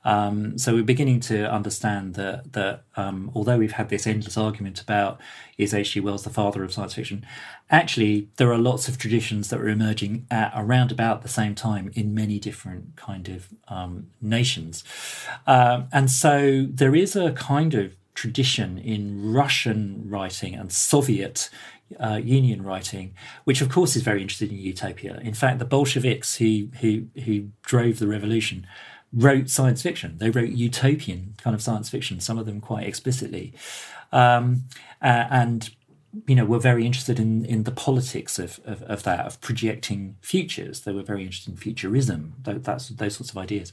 Um, so we're beginning to understand that that um, although we've had this endless argument about is H.G. Wells the father of science fiction, actually there are lots of traditions that were emerging at around about the same time in many different kind of um, nations, um, and so there is a kind of tradition in Russian writing and Soviet uh, Union writing, which of course is very interested in utopia. In fact, the Bolsheviks who who who drove the revolution wrote science fiction. They wrote utopian kind of science fiction, some of them quite explicitly. Um, uh, and you know, were very interested in, in the politics of, of, of, that, of projecting futures. They were very interested in futurism, that's, those sorts of ideas.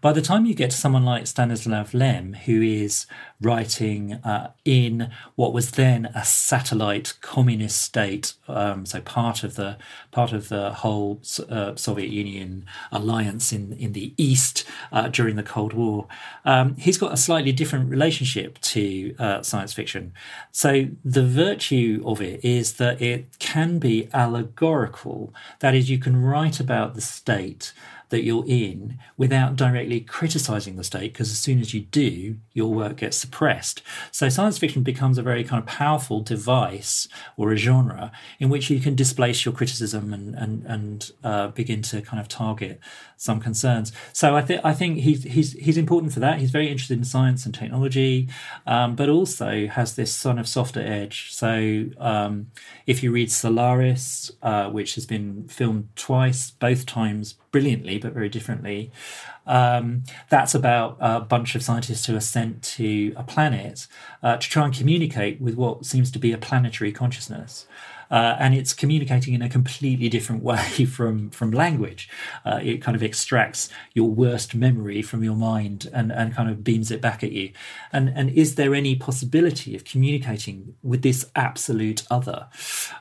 By the time you get to someone like Stanislav Lem, who is writing uh, in what was then a satellite communist state, um, so part of the part of the whole uh, Soviet Union alliance in in the east uh, during the Cold War, um, he's got a slightly different relationship to uh, science fiction. So the virtue of it is that it can be allegorical. That is, you can write about the state that you're in without directly criticizing the state, because as soon as you do, your work gets suppressed. So science fiction becomes a very kind of powerful device or a genre in which you can displace your criticism and and and uh, begin to kind of target some concerns. So I think I think he's he's he's important for that. He's very interested in science and technology, um, but also has this sort of softer edge. So um, if you read Solaris, uh, which has been filmed twice, both times brilliantly but very differently. Um, that's about a bunch of scientists who are sent to a planet uh, to try and communicate with what seems to be a planetary consciousness. Uh, and it's communicating in a completely different way from from language. Uh, it kind of extracts your worst memory from your mind and, and kind of beams it back at you. And and is there any possibility of communicating with this absolute other?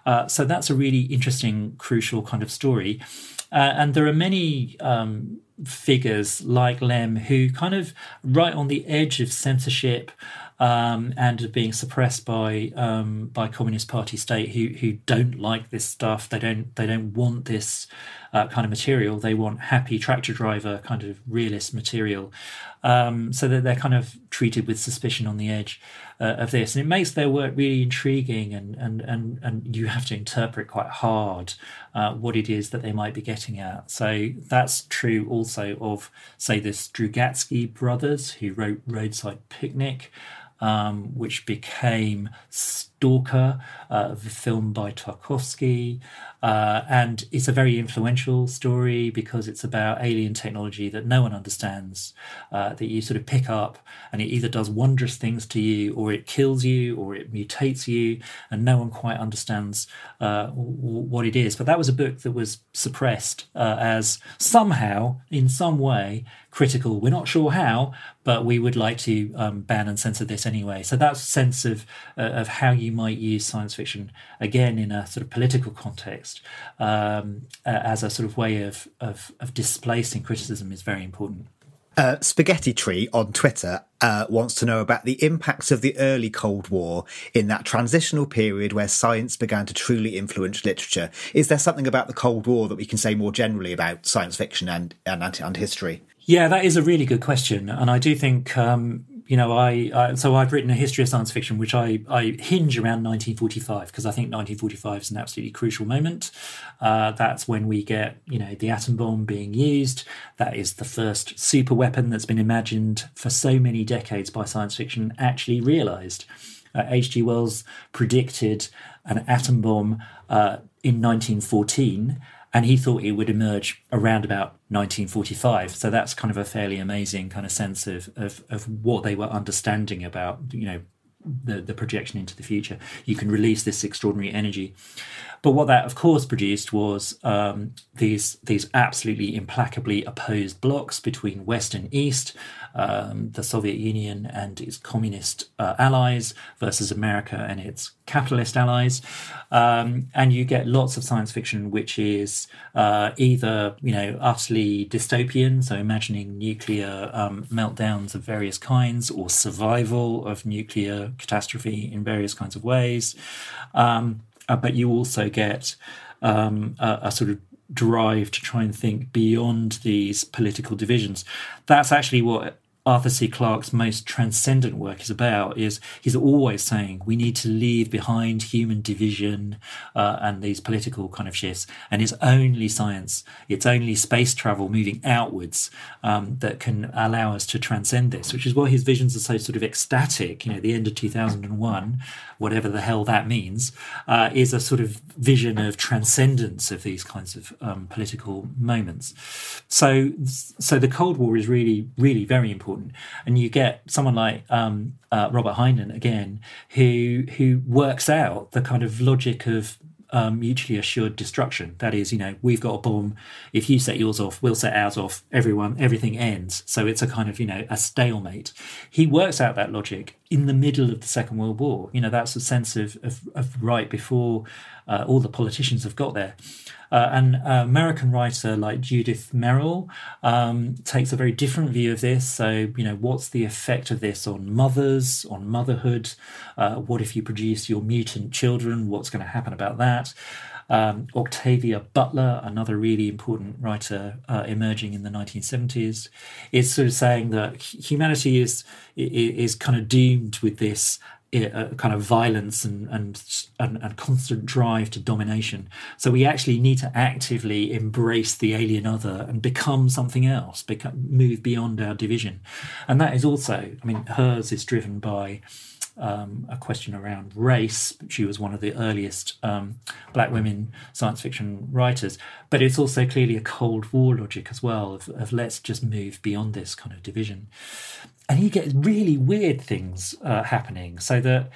Uh, so that's a really interesting, crucial kind of story. Uh, and there are many um, figures like Lem who kind of right on the edge of censorship um, and being suppressed by um, by Communist Party state who who don't like this stuff. They don't they don't want this uh, kind of material. They want happy tractor driver kind of realist material. Um, so that they're kind of treated with suspicion on the edge uh, of this, and it makes their work really intriguing, and and and and you have to interpret quite hard uh, what it is that they might be getting at. So that's true also of say the Strugatsky brothers who wrote Roadside Picnic um, which became Stalker, uh, the film by Tarkovsky. Uh, and it's a very influential story because it's about alien technology that no one understands, uh, that you sort of pick up and it either does wondrous things to you or it kills you or it mutates you, and no one quite understands uh, what it is. But that was a book that was suppressed uh, as somehow, in some way, critical. We're not sure how, but we would like to um, ban and censor this anyway. So that sense of uh, of how you might use science fiction again in a sort of political context um, as a sort of way of, of, of displacing criticism is very important. Uh, Spaghetti Tree on Twitter uh, wants to know about the impacts of the early Cold War in that transitional period where science began to truly influence literature. Is there something about the Cold War that we can say more generally about science fiction and and, and history? Yeah, that is a really good question, and I do think um, you know I, I, so I've written a history of science fiction which I I hinge around 1945 because I think 1945 is an absolutely crucial moment. Uh, that's when we get you know the atom bomb being used. That is the first super weapon that's been imagined for so many decades by science fiction actually realized. H.G. Uh, Wells predicted an atom bomb uh, in 1914 and he thought it would emerge around about 1945. So that's kind of a fairly amazing kind of sense of of, of what they were understanding about you know the, the projection into the future. You can release this extraordinary energy. But what that, of course, produced was um, these these absolutely implacably opposed blocks between West and East, um, the Soviet Union and its communist uh, allies versus America and its capitalist allies, um, and you get lots of science fiction which is uh, either you know utterly dystopian, so imagining nuclear um, meltdowns of various kinds, or survival of nuclear catastrophe in various kinds of ways. Um, uh, but you also get um, a, a, sort of drive to try and think beyond these political divisions. That's actually what Arthur C. Clarke's most transcendent work is about is he's always saying we need to leave behind human division uh, and these political kind of shifts, and it's only science, it's only space travel moving outwards um, that can allow us to transcend this, which is why his visions are so sort of ecstatic. You know, the end of 2001, whatever the hell that means, uh, is a sort of vision of transcendence of these kinds of um, political moments. So, so the Cold War is really, really very important important. And you get someone like um, uh, Robert Heinlein again, who who works out the kind of logic of um, mutually assured destruction. That is, you know, we've got a bomb. If you set yours off, we'll set ours off. Everyone, everything ends. So it's a kind of, you know, a stalemate. He works out that logic in the middle of the Second World War. You know, that's a sense of, of, of right before uh, all the politicians have got there. Uh, an American writer like Judith Merril um, takes a very different view of this. So, you know, what's the effect of this on mothers, on motherhood? Uh, what if you produce your mutant children? What's going to happen about that? Um, Octavia Butler, another really important writer uh, emerging in the 1970s, is sort of saying that humanity is is kind of doomed with this Uh, kind of violence and, and, and and constant drive to domination. So we actually need to actively embrace the alien other and become something else, become move beyond our division, and that is also, I mean, hers is driven by. Um, a question around race. She was one of the earliest um, black women science fiction writers, but it's also clearly a Cold War logic as well of, of let's just move beyond this kind of division and you get really weird things uh, happening. So that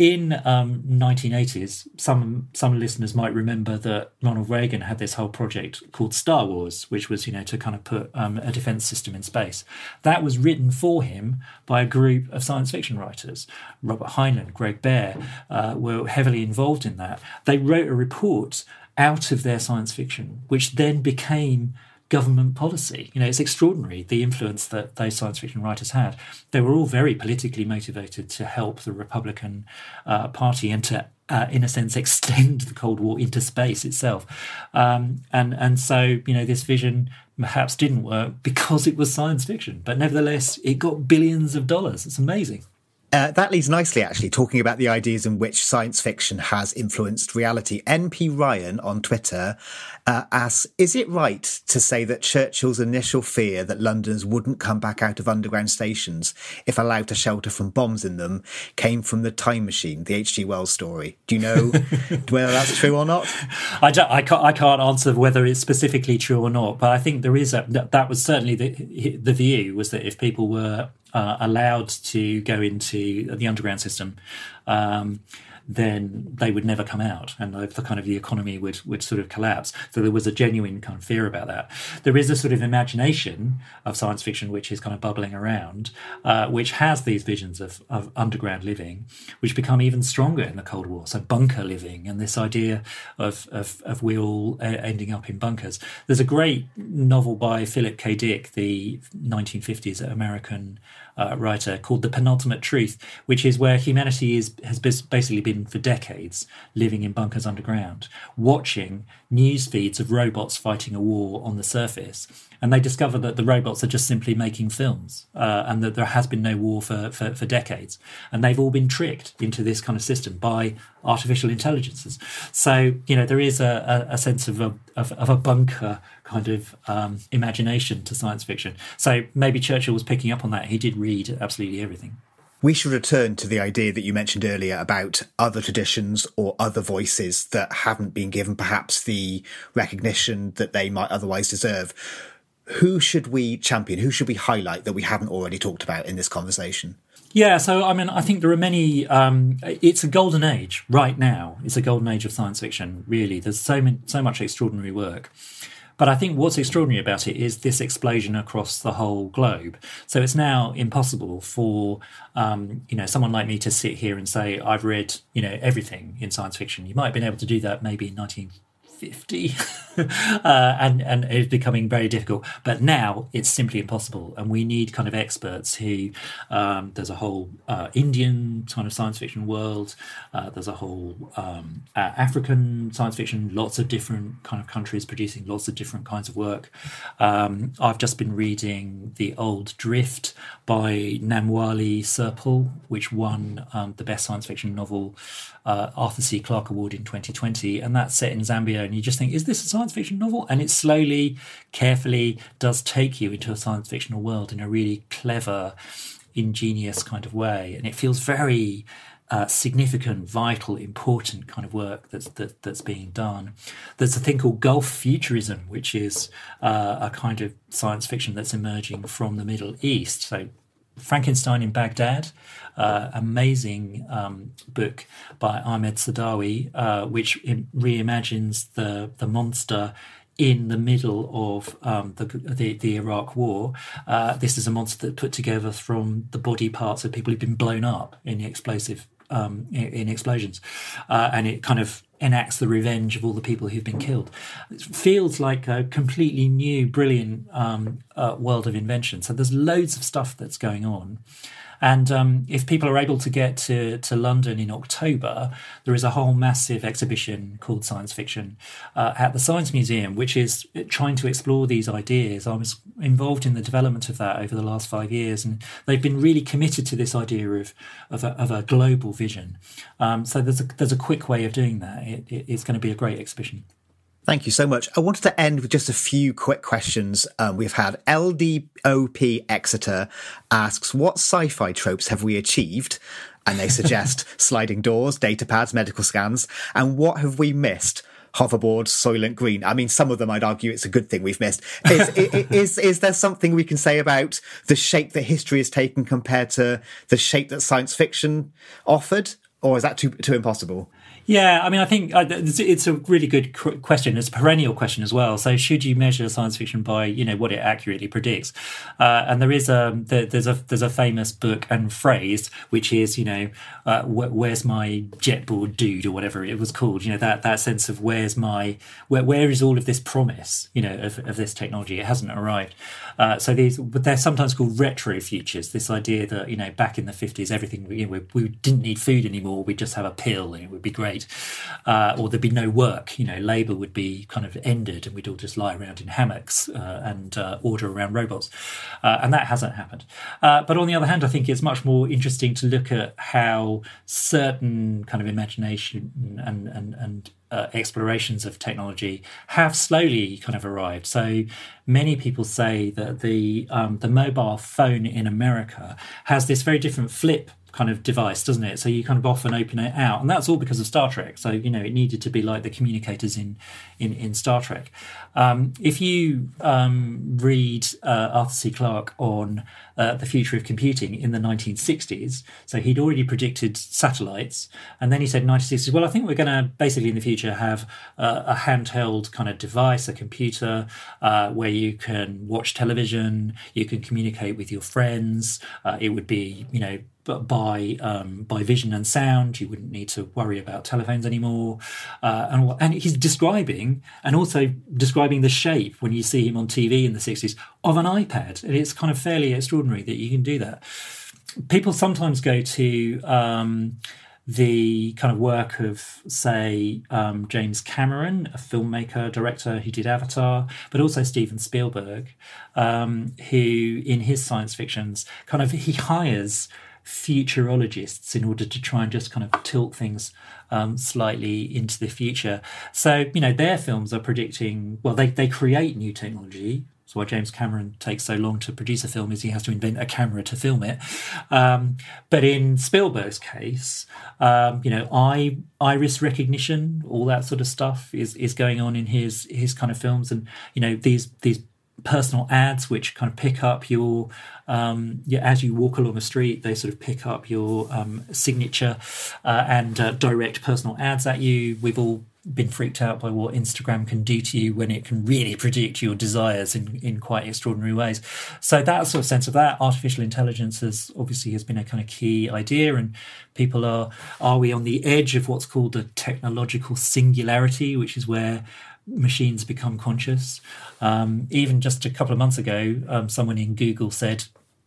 in um, 1980s, some some listeners might remember that Ronald Reagan had this whole project called Star Wars, which was you know to kind of put um, a defense system in space. That was written for him by a group of science fiction writers. Robert Heinlein, Greg Bear uh, were heavily involved in that. They wrote a report out of their science fiction, which then became government policy. You know, it's extraordinary the influence that those science fiction writers had. They were all very politically motivated to help the Republican uh, Party and to, uh, in a sense, extend the Cold War into space itself. Um, and and so you know, this vision perhaps didn't work because it was science fiction, but nevertheless, it got billions of dollars. It's amazing. Uh, that leads nicely, actually, talking about the ideas in which science fiction has influenced reality. NP Ryan on Twitter uh, asks Is it right to say that Churchill's initial fear that Londoners wouldn't come back out of underground stations if allowed to shelter from bombs in them came from the time machine, the H.G. Wells story? Do you know whether that's true or not? I, don't, I, can't, I can't answer whether it's specifically true or not, but I think there is a, that was certainly the, the view was that if people were uh, allowed to go into the underground system, um, then they would never come out, and the, the, kind of the economy would would sort of collapse. So there was a genuine kind of fear about that. There is a sort of imagination of science fiction which is kind of bubbling around, uh, which has these visions of, of underground living, which become even stronger in the Cold War. So bunker living and this idea of of, of we all uh, ending up in bunkers. There's a great novel by Philip K. Dick, the 1950s American uh, writer called The Penultimate Truth, which is where humanity is has basically been for decades living in bunkers underground, watching news feeds of robots fighting a war on the surface. And they discover that the robots are just simply making films uh, and that there has been no war for, for, for decades. And they've all been tricked into this kind of system by artificial intelligences. So, you know, there is a, a, a sense of a, of, of, a bunker kind of um, imagination to science fiction. So maybe Churchill was picking up on that. He did read absolutely everything. We should return to the idea that you mentioned earlier about other traditions or other voices that haven't been given perhaps the recognition that they might otherwise deserve. Who should we champion? Who should we highlight that we haven't already talked about in this conversation? Yeah, so I mean, I think there are many. Um, it's a golden age right now. It's a golden age of science fiction. Really, there's so many, so much extraordinary work. But I think what's extraordinary about it is this explosion across the whole globe. So it's now impossible for um, you know someone like me to sit here and say I've read you know everything in science fiction. You might have been able to do that maybe in 19 50 uh, and and it's becoming very difficult. But now it's simply impossible. And we need kind of experts who um, there's a whole uh, indian kind of science fiction world. Uh, there's a whole um, african science fiction. Lots of different kind of countries producing lots of different kinds of work. Um, i've just been reading the old drift by Namwali Serpell which won um, the best science fiction novel uh, arthur c clarke award in 2020 and that's set in zambia and you just think, is this a science fiction novel? And it slowly, carefully does take you into a science fictional world in a really clever, ingenious kind of way. And it feels very uh, significant, vital, important kind of work that's that, that's being done. There's a thing called Gulf Futurism, which is uh, a kind of science fiction that's emerging from the Middle East. So Frankenstein in Baghdad, uh, amazing um, book by Ahmed Saadawi, uh, which reimagines the the monster in the middle of um, the, the, the Iraq War. Uh, this is a monster that put together from the body parts of people who've been blown up in the explosive um, in, explosions, uh, and it kind of enacts the revenge of all the people who've been killed. It feels like a completely new, brilliant um, uh, world of invention. So there's loads of stuff that's going on. And um, if people are able to get to, to London in October, there is a whole massive exhibition called Science Fiction uh, at the Science Museum, which is trying to explore these ideas. I was involved in the development of that over the last five years, and they've been really committed to this idea of of a, of a global vision. Um, so there's a there's a quick way of doing that. It, it, it's going to be a great exhibition. Thank you so much. I wanted to end with just a few quick questions. Um, we've had LDOP Exeter asks, What sci fi tropes have we achieved? And they suggest sliding doors, data pads, medical scans. And what have we missed? hoverboard, Soylent Green. I mean, some of them I'd argue it's a good thing we've missed. Is, is, is, there something we can say about the shape that history has taken compared to the shape that science fiction offered? Or is that too, too impossible? Yeah, I mean, I think uh, it's a really good question. It's a perennial question as well. So, should you measure science fiction by you know what it accurately predicts? Uh, and there is a there's a there's a famous book and phrase which is you know uh, where's my jetboard dude or whatever it was called. You know that that sense of where's my where where is all of this promise you know of, of this technology? It hasn't arrived. Uh, so these, but they're sometimes called retro futures. This idea that you know back in the fifties, everything you know, we, we, didn't need food anymore. We'd just have a pill and it would be great, uh, or there'd be no work. You know, labour would be kind of ended, and we'd all just lie around in hammocks uh, and uh, order around robots. Uh, and that hasn't happened. but on the other hand, I think it's much more interesting to look at how certain kind of imagination and and and uh, explorations of technology have slowly kind of arrived. So many people say that the um, the mobile phone in America has this very different flip kind of device, doesn't it? So you kind of often open it out, and that's all because of Star Trek. So you know it needed to be like the communicators in in, in Star Trek. Um, if you um, read uh, Arthur C. Clarke on uh, the future of computing in the 1960s, so he'd already predicted satellites, and then he said 1960s. Well, I think we're going to basically in the future have uh, a handheld kind of device, a computer, uh, where you can watch television, you can communicate with your friends. Uh, it would be you know but by um, by vision and sound. You wouldn't need to worry about telephones anymore. Uh, and and he's describing and also describing the shape when you see him on TV in the sixties of an iPad, and it's kind of fairly extraordinary that you can do that. People sometimes go to um, the kind of work of, say, um, James Cameron, a filmmaker, director who did Avatar, but also Steven Spielberg, um, who in his science fictions kind of he hires futurologists in order to try and just kind of tilt things um, slightly into the future. So, you know, their films are predicting, well, they, they create new technology. So why James Cameron takes so long to produce a film is he has to invent a camera to film it. Um, but in Spielberg's case, um, you know, eye, iris recognition, all that sort of stuff is, is going on in his his kind of films, and you know these these personal ads which kind of pick up your um, yeah, as you walk along a street they sort of pick up your um, signature uh, and uh, direct personal ads at you we've all been freaked out by what Instagram can do to you when it can really predict your desires in, in quite extraordinary ways. So that sort of sense of that artificial intelligence has obviously has been a kind of key idea and people are are we on the edge of what's called a technological singularity, which is where machines become conscious. Um, even just a couple of months ago, um, someone in Google said,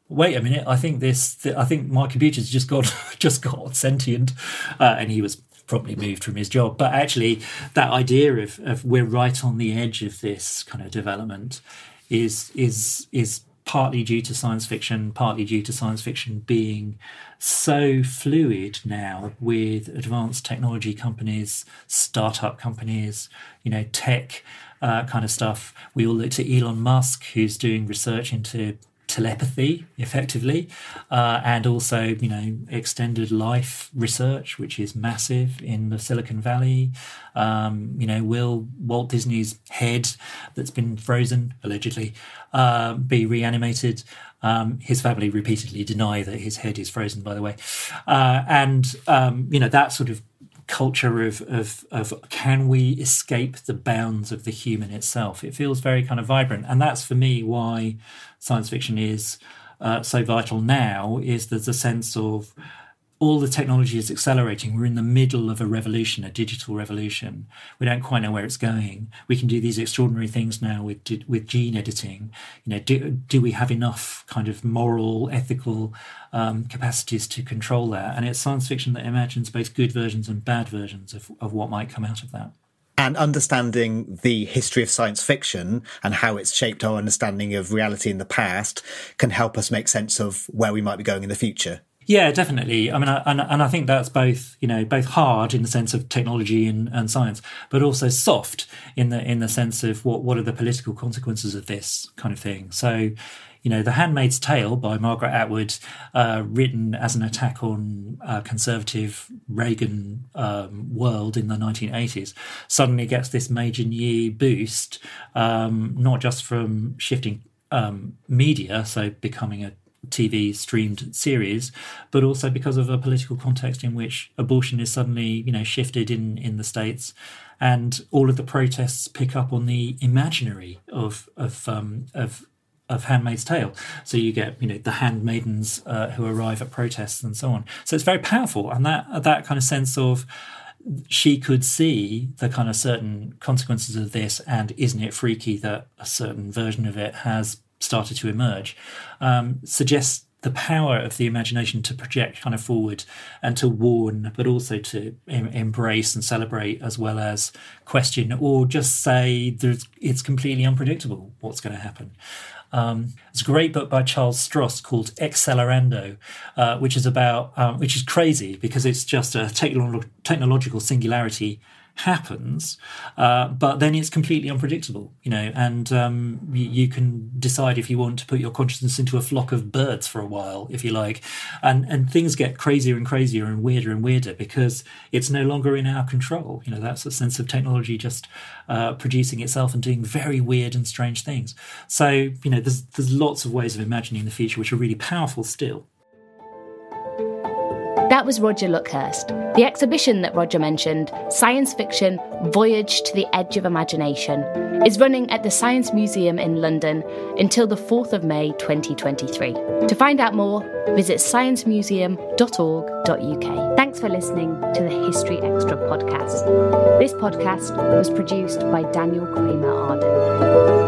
"Wait a minute, I think this, th- I think my computer's just got just got sentient," uh, and he was promptly moved from his job. But actually, that idea of, of we're right on the edge of this kind of development is is is partly due to science fiction, partly due to science fiction being so fluid now with advanced technology companies, startup companies, you know, tech uh, kind of stuff. We all look to Elon Musk, who's doing research into telepathy effectively, uh, and also you know extended life research, which is massive in the Silicon Valley. Um, you know, will Walt Disney's head that's been frozen allegedly uh, be reanimated? Um, his family repeatedly deny that his head is frozen, by the way, uh, and um, you know that sort of culture of, of of can we escape the bounds of the human itself? It feels very kind of vibrant, and that's for me why science fiction is uh, so vital now. Is there's a sense of all the technology is accelerating. We're in the middle of a revolution, a digital revolution. We don't quite know where it's going. We can do these extraordinary things now with with gene editing. You know, do, do we have enough kind of moral, ethical um, capacities to control that? And it's science fiction that imagines both good versions and bad versions of, of what might come out of that and understanding the history of science fiction and how it's shaped our understanding of reality in the past can help us make sense of where we might be going in the future. Yeah, definitely. I mean, I, and and I think that's both you know both hard in the sense of technology and, and science, but also soft in the in the sense of what what are the political consequences of this kind of thing. So, you know, The Handmaid's Tale by Margaret Atwood, uh, written as an attack on uh, conservative Reagan um, world in the 1980s, suddenly gets this major new boost, um, not just from shifting um, media, so becoming a TV streamed series, but also because of a political context in which abortion is suddenly, you know, shifted in in the states, and all of the protests pick up on the imaginary of of um, of of Handmaid's Tale. So you get, you know, the handmaidens uh, who arrive at protests and so on. So it's very powerful, and that that kind of sense of she could see the kind of certain consequences of this, and isn't it freaky that a certain version of it has started to emerge, um, suggests the power of the imagination to project kind of forward and to warn, but also to em- embrace and celebrate as well as question or just say it's completely unpredictable what's going to happen. Um, it's a great book by Charles Stross called Accelerando, uh, which is about um, which is crazy because it's just a technolo- technological singularity happens, uh, but then it's completely unpredictable, you know, and um, you, you, can decide if you want to put your consciousness into a flock of birds for a while, if you like, and and things get crazier and crazier and weirder and weirder because it's no longer in our control. You know, that's a sense of technology just uh, producing itself and doing very weird and strange things. So you know, there's there's lots of ways of imagining the future which are really powerful still. That was Roger Luckhurst. The exhibition that Roger mentioned, Science Fiction Voyage to the Edge of Imagination, is running at the Science Museum in London until the 4th of May 2023. To find out more, visit sciencemuseum.org.uk. Thanks for listening to the History Extra podcast. This podcast was produced by Daniel Kramer Arden.